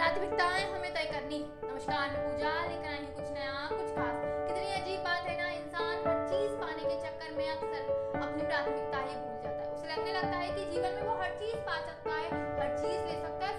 प्राथमिकताएँ हमें तय करनी है। नमस्कार, मैं पूजा, लेकर आई हूँ कुछ नया, कुछ खास। कितनी अजीब बात है ना, इंसान हर चीज़ पाने के चक्कर में अक्सर अपनी प्राथमिकता ही भूल जाता है। उसे लगने लगता है कि जीवन में वो हर चीज़ पा सकता है, हर चीज़ ले सकता है